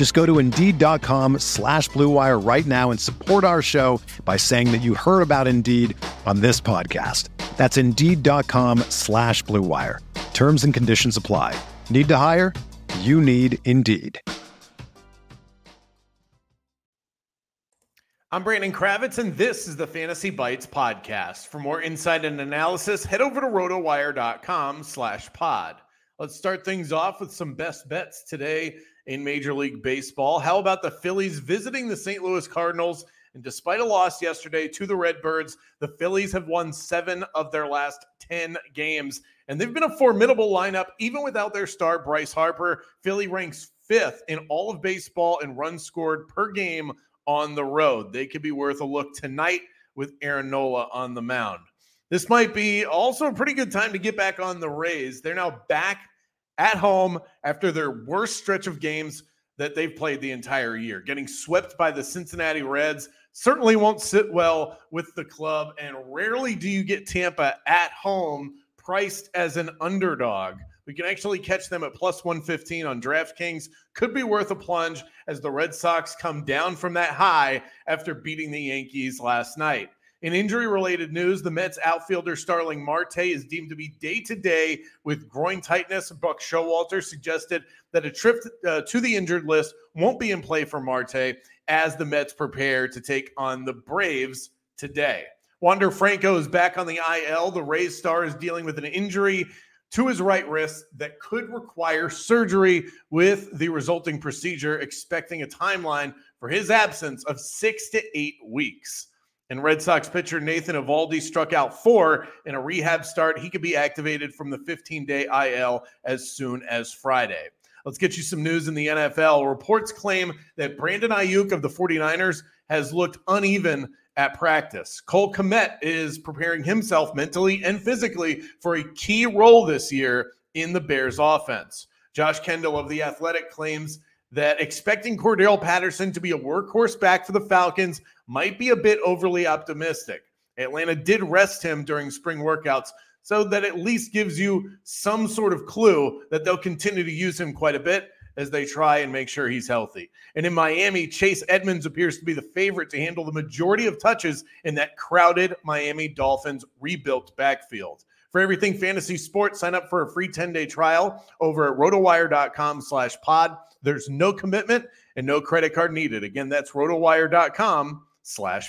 Just go to Indeed.com slash BlueWire right now and support our show by saying that you heard about Indeed on this podcast. That's Indeed.com slash BlueWire. Terms and conditions apply. Need to hire? You need Indeed. I'm Brandon Kravitz, and this is the Fantasy Bites podcast. For more insight and analysis, head over to rotowire.com slash pod. Let's start things off with some best bets today in Major League Baseball. How about the Phillies visiting the St. Louis Cardinals? And despite a loss yesterday to the Redbirds, the Phillies have won seven of their last 10 games. And they've been a formidable lineup, even without their star, Bryce Harper. Philly ranks fifth in all of baseball in runs scored per game on the road. They could be worth a look tonight with Aaron Nola on the mound. This might be also a pretty good time to get back on the Rays. They're now back at home after their worst stretch of games that they've played the entire year. Getting swept by the Cincinnati Reds certainly won't sit well with the club. And rarely do you get Tampa at home priced as an underdog. We can actually catch them at plus 115 on DraftKings. Could be worth a plunge as the Red Sox come down from that high after beating the Yankees last night. In injury related news, the Mets outfielder Starling Marte is deemed to be day to day with groin tightness. Buck Showalter suggested that a trip uh, to the injured list won't be in play for Marte as the Mets prepare to take on the Braves today. Wander Franco is back on the IL. The Rays star is dealing with an injury to his right wrist that could require surgery with the resulting procedure, expecting a timeline for his absence of six to eight weeks. And Red Sox pitcher Nathan Eovaldi struck out four in a rehab start. He could be activated from the 15 day IL as soon as Friday. Let's get you some news in the NFL. Reports claim that Brandon Aiyuk of the 49ers has looked uneven at practice. Cole Kmet is preparing himself mentally and physically for a key role this year in the Bears offense. Josh Kendall of The Athletic claims that expecting Cordarrelle Patterson to be a workhorse back for the Falcons might be a bit overly optimistic. Atlanta did rest him during spring workouts, so that at least gives you some sort of clue that they'll continue to use him quite a bit as they try and make sure he's healthy. And in Miami, Chase Edmonds appears to be the favorite to handle the majority of touches in that crowded Miami Dolphins rebuilt backfield. For everything fantasy sports, sign up for a free 10-day trial over at rotowire.com slash pod. There's no commitment and no credit card needed. Again, that's rotowire.com slash